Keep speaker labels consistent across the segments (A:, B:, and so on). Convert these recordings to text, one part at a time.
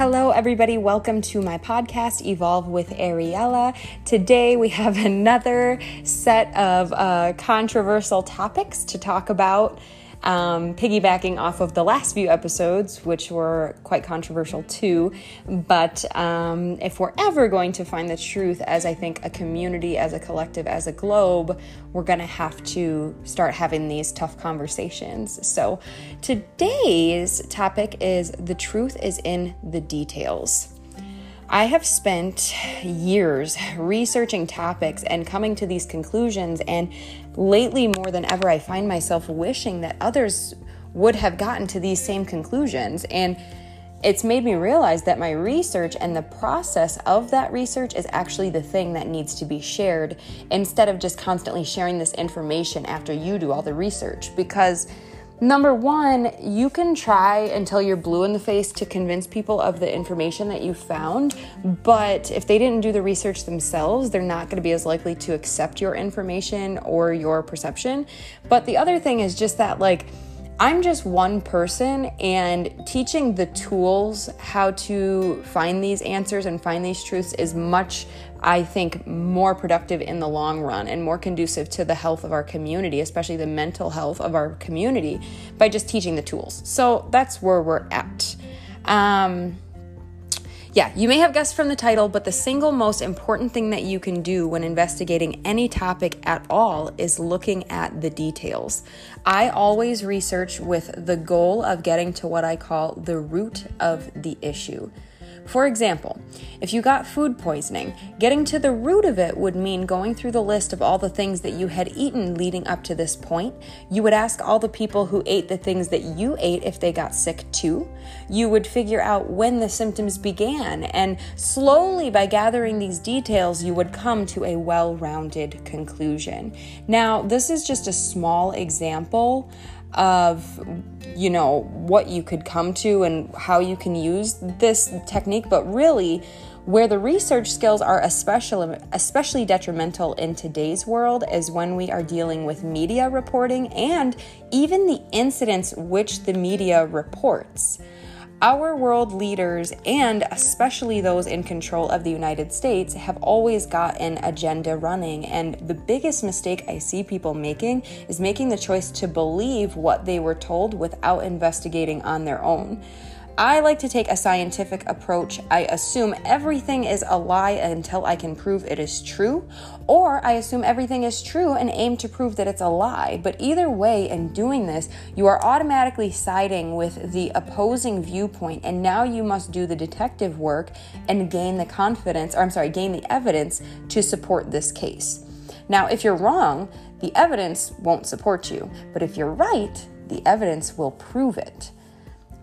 A: Hello, everybody. Welcome to my podcast, Evolve with Ariella. Today, we have another set of uh, controversial topics to talk about um, piggybacking off of the last few episodes, which were quite controversial too. But um, if we're ever going to find the truth as I think a community, as a collective, as a globe, we're going to have to start having these tough conversations. So today's topic is the truth is in the details. I have spent years researching topics and coming to these conclusions, and lately, more than ever, I find myself wishing that others would have gotten to these same conclusions. And it's made me realize that my research and the process of that research is actually the thing that needs to be shared instead of just constantly sharing this information after you do all the research. Because Number one, you can try until you're blue in the face to convince people of the information that you found, but if they didn't do the research themselves, they're not going to be as likely to accept your information or your perception. But the other thing is just that, like, I'm just one person, and teaching the tools how to find these answers and find these truths is much, I think, more productive in the long run and more conducive to the health of our community, especially the mental health of our community, by just teaching the tools. So that's where we're at. Um, yeah, you may have guessed from the title, but the single most important thing that you can do when investigating any topic at all is looking at the details. I always research with the goal of getting to what I call the root of the issue. For example, if you got food poisoning, getting to the root of it would mean going through the list of all the things that you had eaten leading up to this point. You would ask all the people who ate the things that you ate if they got sick too. You would figure out when the symptoms began, and slowly by gathering these details, you would come to a well rounded conclusion. Now, this is just a small example of you know what you could come to and how you can use this technique but really where the research skills are especially especially detrimental in today's world is when we are dealing with media reporting and even the incidents which the media reports our world leaders, and especially those in control of the United States, have always got an agenda running. And the biggest mistake I see people making is making the choice to believe what they were told without investigating on their own. I like to take a scientific approach. I assume everything is a lie until I can prove it is true, or I assume everything is true and aim to prove that it's a lie. But either way, in doing this, you are automatically siding with the opposing viewpoint, and now you must do the detective work and gain the confidence, or I'm sorry, gain the evidence to support this case. Now, if you're wrong, the evidence won't support you, but if you're right, the evidence will prove it.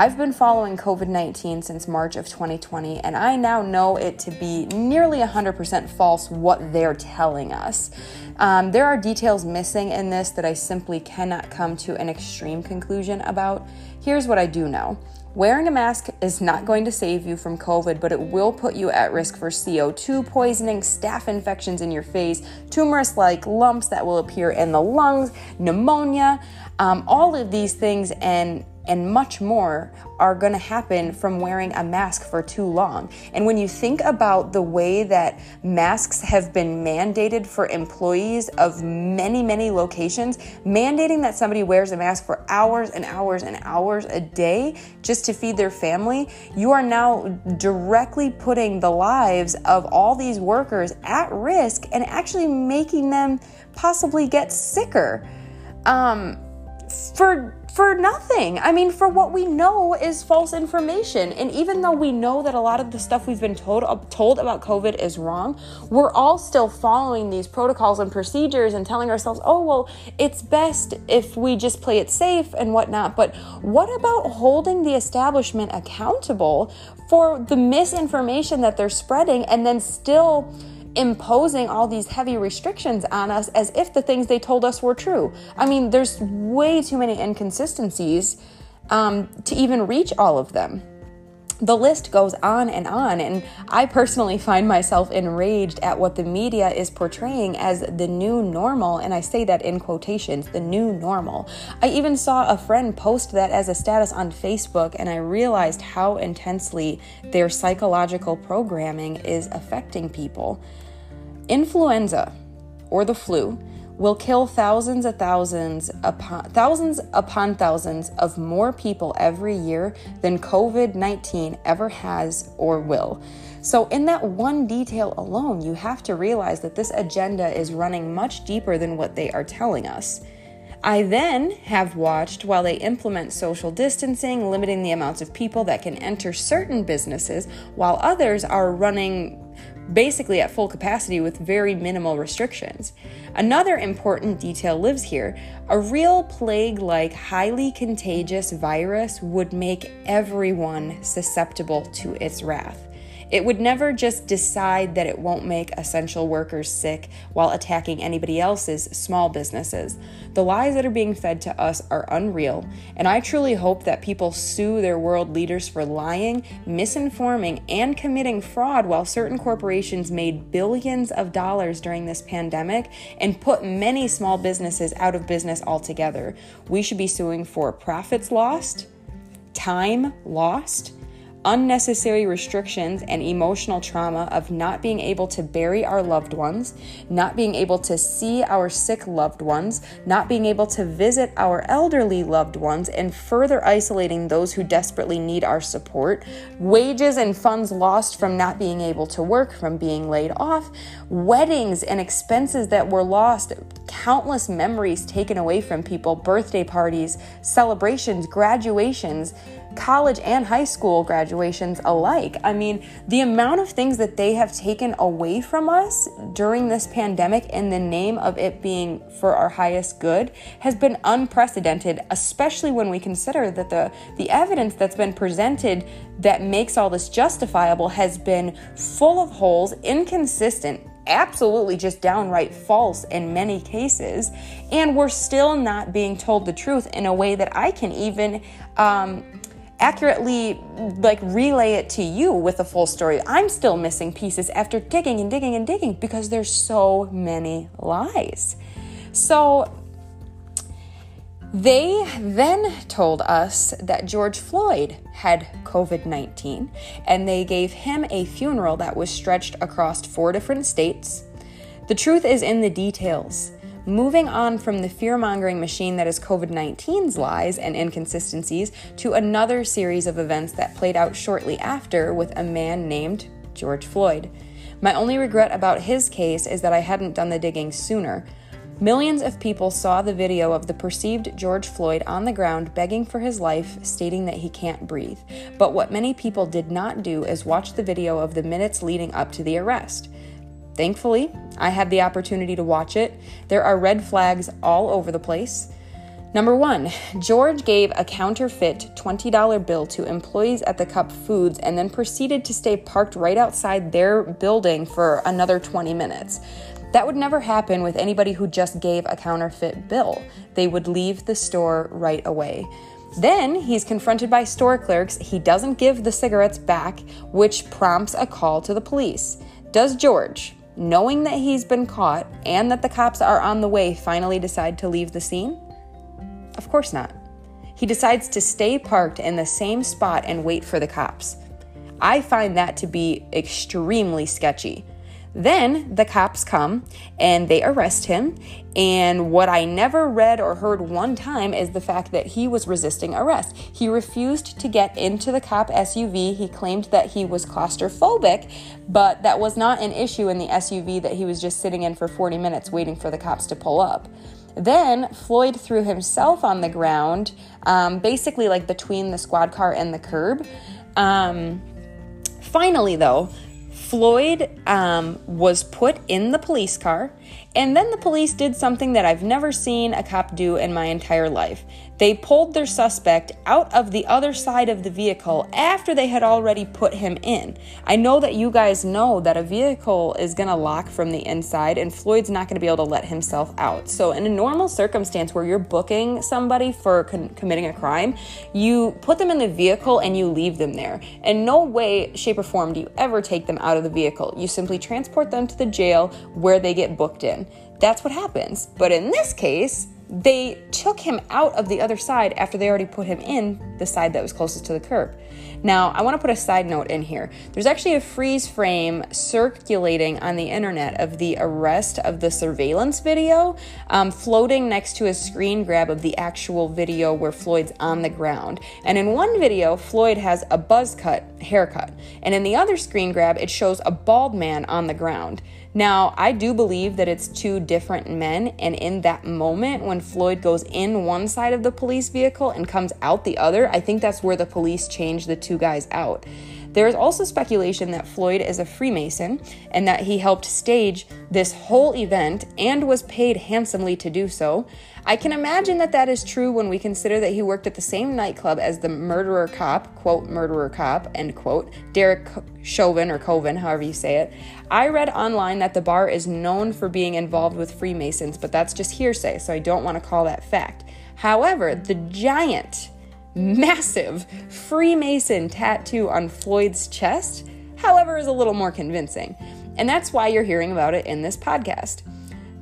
A: I've been following COVID 19 since March of 2020, and I now know it to be nearly 100% false what they're telling us. Um, there are details missing in this that I simply cannot come to an extreme conclusion about. Here's what I do know. Wearing a mask is not going to save you from COVID, but it will put you at risk for CO2 poisoning, staph infections in your face, tumorous like lumps that will appear in the lungs, pneumonia, um, all of these things, and and much more are going to happen from wearing a mask for too long. And when you think about the way that masks have been mandated for employees of many, many locations, mandating that somebody wears a mask for hours and hours and hours a day just to feed their family, you are now directly putting the lives of all these workers at risk and actually making them possibly get sicker. Um, for for nothing. I mean, for what we know is false information. And even though we know that a lot of the stuff we've been told uh, told about COVID is wrong, we're all still following these protocols and procedures and telling ourselves, "Oh, well, it's best if we just play it safe and whatnot." But what about holding the establishment accountable for the misinformation that they're spreading and then still imposing all these heavy restrictions on us as if the things they told us were true. I mean, there's way too many inconsistencies um, to even reach all of them. the list goes on and on. And I personally find myself enraged at what the media is portraying as the new normal. And I say that in quotations the new normal. I even saw a friend post that as a status on Facebook, and I realized how intensely their psychological programming is affecting people. Influenza or the flu will kill thousands of thousands upon thousands upon thousands of more people every year than COVID-19 ever has or will. So, in that one detail alone, you have to realize that this agenda is running much deeper than what they are telling us. I then have watched while they implement social distancing, limiting the amounts of people that can enter certain businesses, while others are running basically at full capacity with very minimal restrictions. Another important detail lives here. A real plague like highly contagious virus would make everyone susceptible to its wrath. It would never just decide that it won't make essential workers sick while attacking anybody else's small businesses. The lies that are being fed to us are unreal, and I truly hope that people sue their world leaders for lying, misinforming, and committing fraud while certain corporations made billions of dollars during this pandemic and put many small businesses out of business altogether. We should be suing for profits lost, time lost, unnecessary restrictions and emotional trauma of not being able to bury our loved ones, not being able to see our sick loved ones, not being able to visit our elderly loved ones, and further isolating those who desperately need our support, wages and funds lost from not being able to work, from being laid off, weddings and expenses that were lost, countless memories taken away from people, birthday parties, celebrations, graduations college and high school graduations alike. I mean, the amount of things that they have taken away from us during this pandemic in the name of it being for our highest good has been unprecedented, especially when we consider that the, the evidence that's been presented that makes all this justifiable has been full of holes, inconsistent, absolutely just downright false in many cases, and we're still not being told the truth in a way that I can even um, accurately like relay it to you with a full story. I'm still missing pieces after digging and digging and digging because there's so many lies. So they then told us that George Floyd had COVID 19 and they gave him a funeral that was stretched across four different states. The truth is in the details. Moving on from the fear mongering machine that is COVID 19's lies and inconsistencies to another series of events that played out shortly after with a man named George Floyd. My only regret about his case is that I hadn't done the digging sooner. Millions of people saw the video of the perceived George Floyd on the ground begging for his life, stating that he can't breathe. But what many people did not do is watch the video of the minutes leading up to the arrest. Thankfully, I had the opportunity to watch it. There are red flags all over the place. Number one, George gave a counterfeit $20 bill to employees at the Cup Foods and then proceeded to stay parked right outside their building for another 20 minutes. That would never happen with anybody who just gave a counterfeit bill. They would leave the store right away. Then he's confronted by store clerks. He doesn't give the cigarettes back, which prompts a call to the police. Does George, knowing that he's been caught and that the cops are on the way, finally decide to leave the scene? Of course not. He decides to stay parked in the same spot and wait for the cops. I find that to be extremely sketchy. Then the cops come and they arrest him. And what I never read or heard one time is the fact that he was resisting arrest. He refused to get into the cop SUV. He claimed that he was claustrophobic, but that was not an issue in the SUV that he was just sitting in for 40 minutes waiting for the cops to pull up. Then Floyd threw himself on the ground, um, basically like between the squad car and the curb. Um, finally, though, Floyd um, was put in the police car, and then the police did something that I've never seen a cop do in my entire life. They pulled their suspect out of the other side of the vehicle after they had already put him in. I know that you guys know that a vehicle is going to lock from the inside and Floyd's not going to be able to let himself out. So, in a normal circumstance where you're booking somebody for con- committing a crime, you put them in the vehicle and you leave them there. In no way, shape, or form do you ever take them out of the vehicle. You simply transport them to the jail where they get booked in. That's what happens. But in this case, they took him out of the other side after they already put him in the side that was closest to the curb. Now, I want to put a side note in here. There's actually a freeze frame circulating on the internet of the arrest of the surveillance video um, floating next to a screen grab of the actual video where Floyd's on the ground. And in one video, Floyd has a buzz cut haircut. And in the other screen grab, it shows a bald man on the ground. Now, I do believe that it's two different men, and in that moment when Floyd goes in one side of the police vehicle and comes out the other, I think that's where the police change the two guys out. There is also speculation that Floyd is a Freemason and that he helped stage this whole event and was paid handsomely to do so. I can imagine that that is true when we consider that he worked at the same nightclub as the murderer cop, quote, murderer cop, end quote, Derek Chauvin or Coven, however you say it. I read online that the bar is known for being involved with Freemasons, but that's just hearsay, so I don't want to call that fact. However, the giant massive Freemason tattoo on Floyd's chest, however, is a little more convincing. And that's why you're hearing about it in this podcast.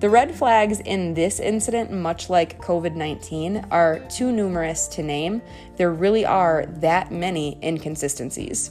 A: The red flags in this incident, much like COVID 19, are too numerous to name. There really are that many inconsistencies.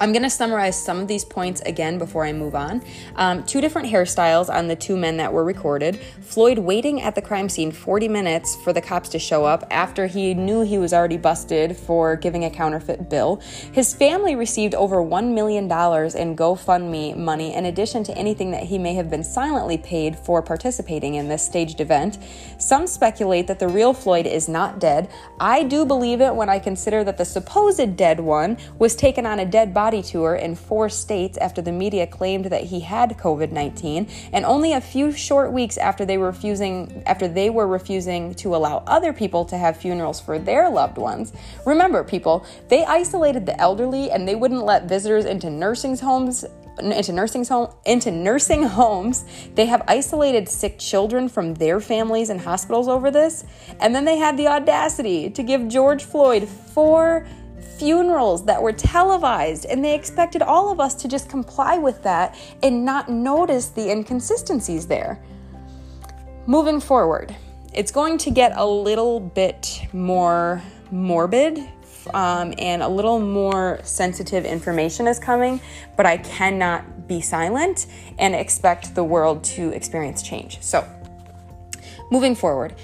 A: I'm to summarize some of these points again before I move on. Um, two different hairstyles on the two men that were recorded. Floyd waiting at the crime scene 40 minutes for the cops to show up after he knew he was already busted for giving a counterfeit bill. His family received over $1 million in GoFundMe money in addition to anything that he may have been silently paid for participating in this staged event. Some speculate that the real Floyd is not dead. I do believe it when I consider that the supposed dead one was taken on a dead body body tour in four states after the media claimed that he had COVID-19, and only a few short weeks after they were refusing after they were refusing to allow other people to have funerals for their loved ones. Remember, people, they isolated the elderly and they wouldn't let visitors into nursing homes into nursing home into nursing homes. They have isolated sick children from their families and hospitals over this, and then they had the audacity to give George Floyd four funerals that were televised, and they expected all of us to just comply with that and not notice the inconsistencies there. Moving forward, it's going to get a little bit more morbid um, and a little more sensitive information is coming, but I cannot be silent and expect the world to experience change. So, moving forward,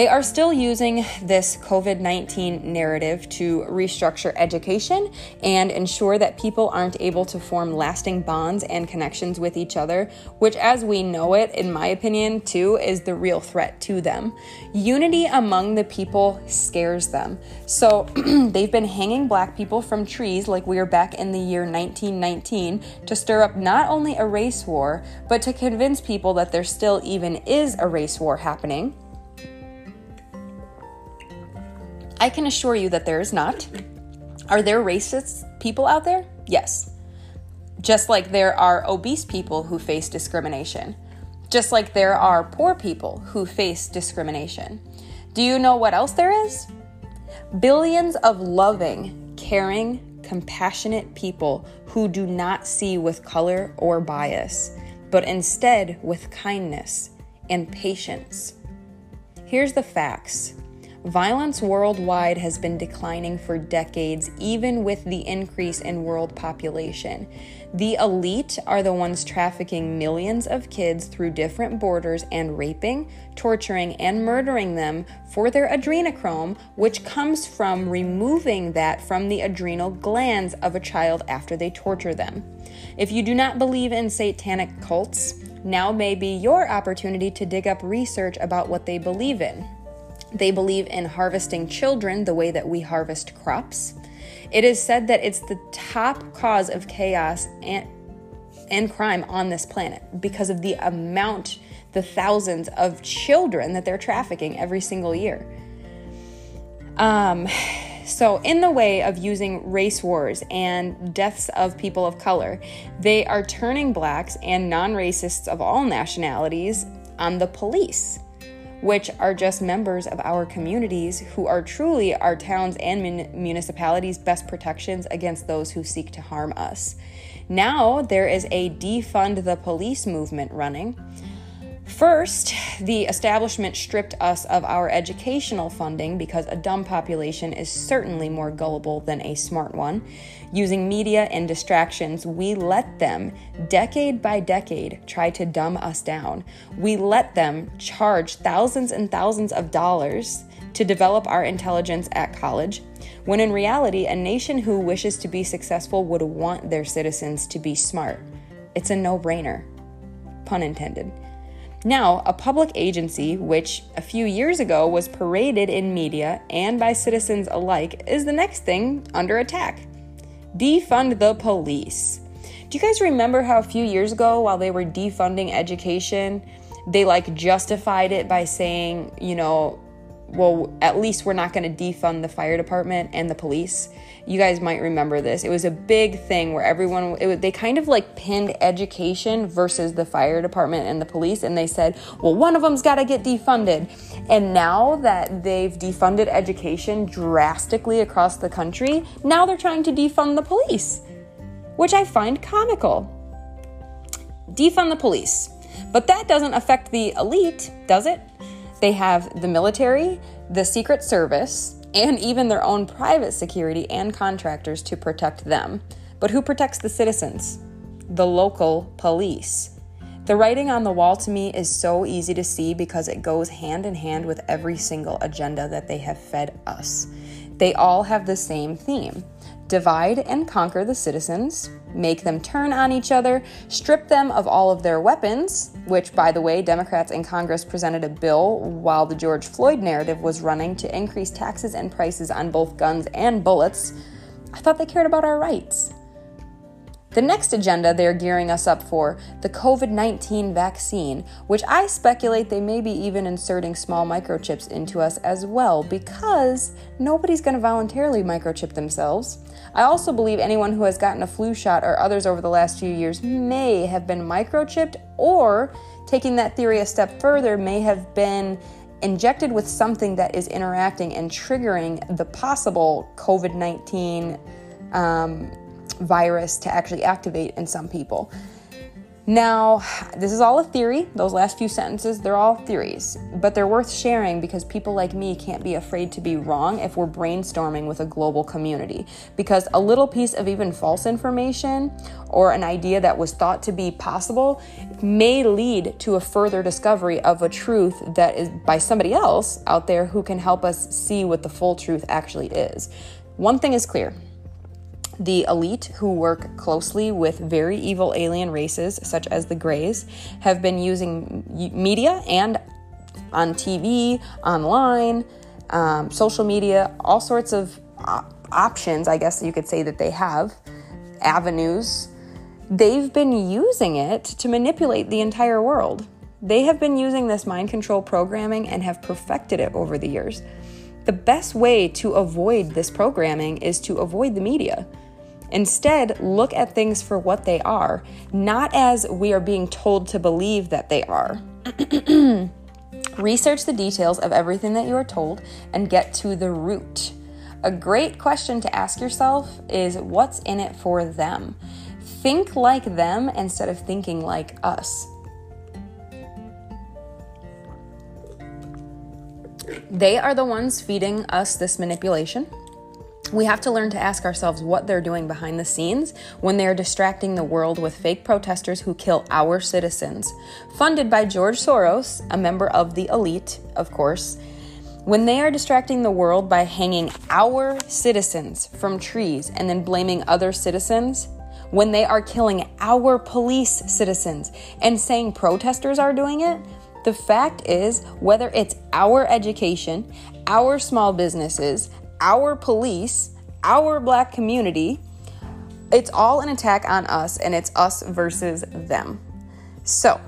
A: they are still using this COVID 19 narrative to restructure education and ensure that people aren't able to form lasting bonds and connections with each other, which, as we know it, in my opinion, too, is the real threat to them. Unity among the people scares them. So they've been hanging black people from trees like we are back in the year 1919 to stir up not only a race war, but to convince people that there still even is a race war happening I can assure you that there is not. Are there racist people out there? Yes. Just like there are obese people who face discrimination. Just like there are poor people who face discrimination. Do you know what else there is? Billions of loving, caring, compassionate people who do not see with color or bias, but instead with kindness and patience. Here's the facts Violence worldwide has been declining for decades, even with the increase in world population. The elite are the ones trafficking millions of kids through different borders and raping, torturing, and murdering them for their adrenochrome, which comes from removing that from the adrenal glands of a child after they torture them. If you do not believe in satanic cults, now may be your opportunity to dig up research about what they believe in. They believe in harvesting children the way that we harvest crops. It is said that it's the top cause of chaos and, and crime on this planet because of the amount, the thousands of children that they're trafficking every single year. Um, so, in the way of using race wars and deaths of people of color, they are turning blacks and non racists of all nationalities on the police, which are just members of our communities who are truly our towns and mun- municipalities' best protections against those who seek to harm us. Now there is a defund the police movement running. First, the establishment stripped us of our educational funding because a dumb population is certainly more gullible than a smart one. Using media and distractions, we let them, decade by decade, try to dumb us down. We let them charge thousands and thousands of dollars to develop our intelligence at college, when in reality, a nation who wishes to be successful would want their citizens to be smart. It's a no brainer. Pun intended. Now, a public agency, which a few years ago was paraded in media and by citizens alike, is the next thing under attack. Defund the police. Do you guys remember how a few years ago, while they were defunding education, they like justified it by saying, you know, well, at least we're not going to defund the fire department and the police. You guys might remember this. It was a big thing where everyone, it, they kind of like pinned education versus the fire department and the police, and they said, well, one of them's got to get defunded. And now that they've defunded education drastically across the country, now they're trying to defund the police, which I find comical. Defund the police. But that doesn't affect the elite, does it? They have the military, the Secret Service, and even their own private security and contractors to protect them. But who protects the citizens? The local police. The writing on the wall to me is so easy to see because it goes hand in hand with every single agenda that they have fed us. They all have the same theme divide and conquer the citizens, make them turn on each other, strip them of all of their weapons, which, by the way, Democrats in Congress presented a bill while the George Floyd narrative was running to increase taxes and prices on both guns and bullets. I thought they cared about our rights. The next agenda they're gearing us up for the COVID 19 vaccine, which I speculate they may be even inserting small microchips into us as well because nobody's going to voluntarily microchip themselves. I also believe anyone who has gotten a flu shot or others over the last few years may have been microchipped, or taking that theory a step further, may have been injected with something that is interacting and triggering the possible COVID 19 um, virus to actually activate in some people. Now, this is all a theory. Those last few sentences, they're all theories, but they're worth sharing because people like me can't be afraid to be wrong if we're brainstorming with a global community. Because a little piece of even false information or an idea that was thought to be possible may lead to a further discovery of a truth that is by somebody else out there who can help us see what the full truth actually is. One thing is clear the elite, who work closely with very evil alien races such as the Greys, have been using media and on TV, online, um, social media, all sorts of op- options, I guess you could say that they have, avenues. They've been using it to manipulate the entire world. They have been using this mind control programming and have perfected it over the years. The best way to avoid this programming is to avoid the media. Instead, look at things for what they are, not as we are being told to believe that they are. Research the details of everything that you are told and get to the root. A great question to ask yourself is what's in it for them? Think like them instead of thinking like us. They are the ones feeding us this manipulation we have to learn to ask ourselves what they're doing behind the scenes when they are distracting the world with fake protesters who kill our citizens. Funded by George Soros, a member of the elite, of course, when they are distracting the world by hanging our citizens from trees and then blaming other citizens, when they are killing our police citizens and saying protesters are doing it, the fact is, whether it's our education, our small businesses, our police, our black community. It's all an attack on us, and it's us versus them. So,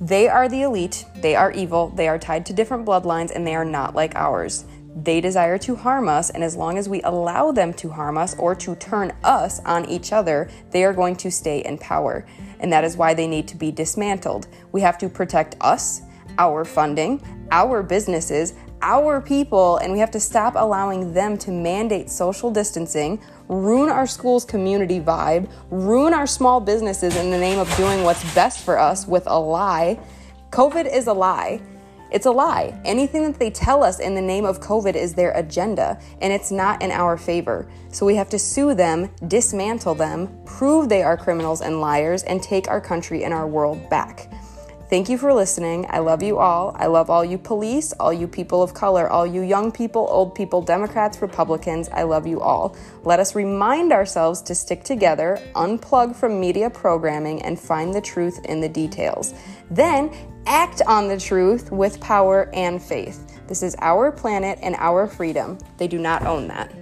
A: they are the elite, they are evil, they are tied to different bloodlines, and they are not like ours. They desire to harm us, and as long as we allow them to harm us or to turn us on each other, they are going to stay in power. And that is why they need to be dismantled. We have to protect us, our funding, our businesses, our people, and we have to stop allowing them to mandate social distancing, ruin our school's community vibe, ruin our small businesses in the name of doing what's best for us with a lie. COVID is a lie. It's a lie. Anything that they tell us in the name of COVID is their agenda, and it's not in our favor. So we have to sue them, dismantle them, prove they are criminals and liars, and take our country and our world back. Thank you for listening. I love you all. I love all you police, all you people of color, all you young people, old people, Democrats, Republicans. I love you all. Let us remind ourselves to stick together, unplug from media programming, and find the truth in the details. Then act on the truth with power and faith. This is our planet and our freedom. They do not own that.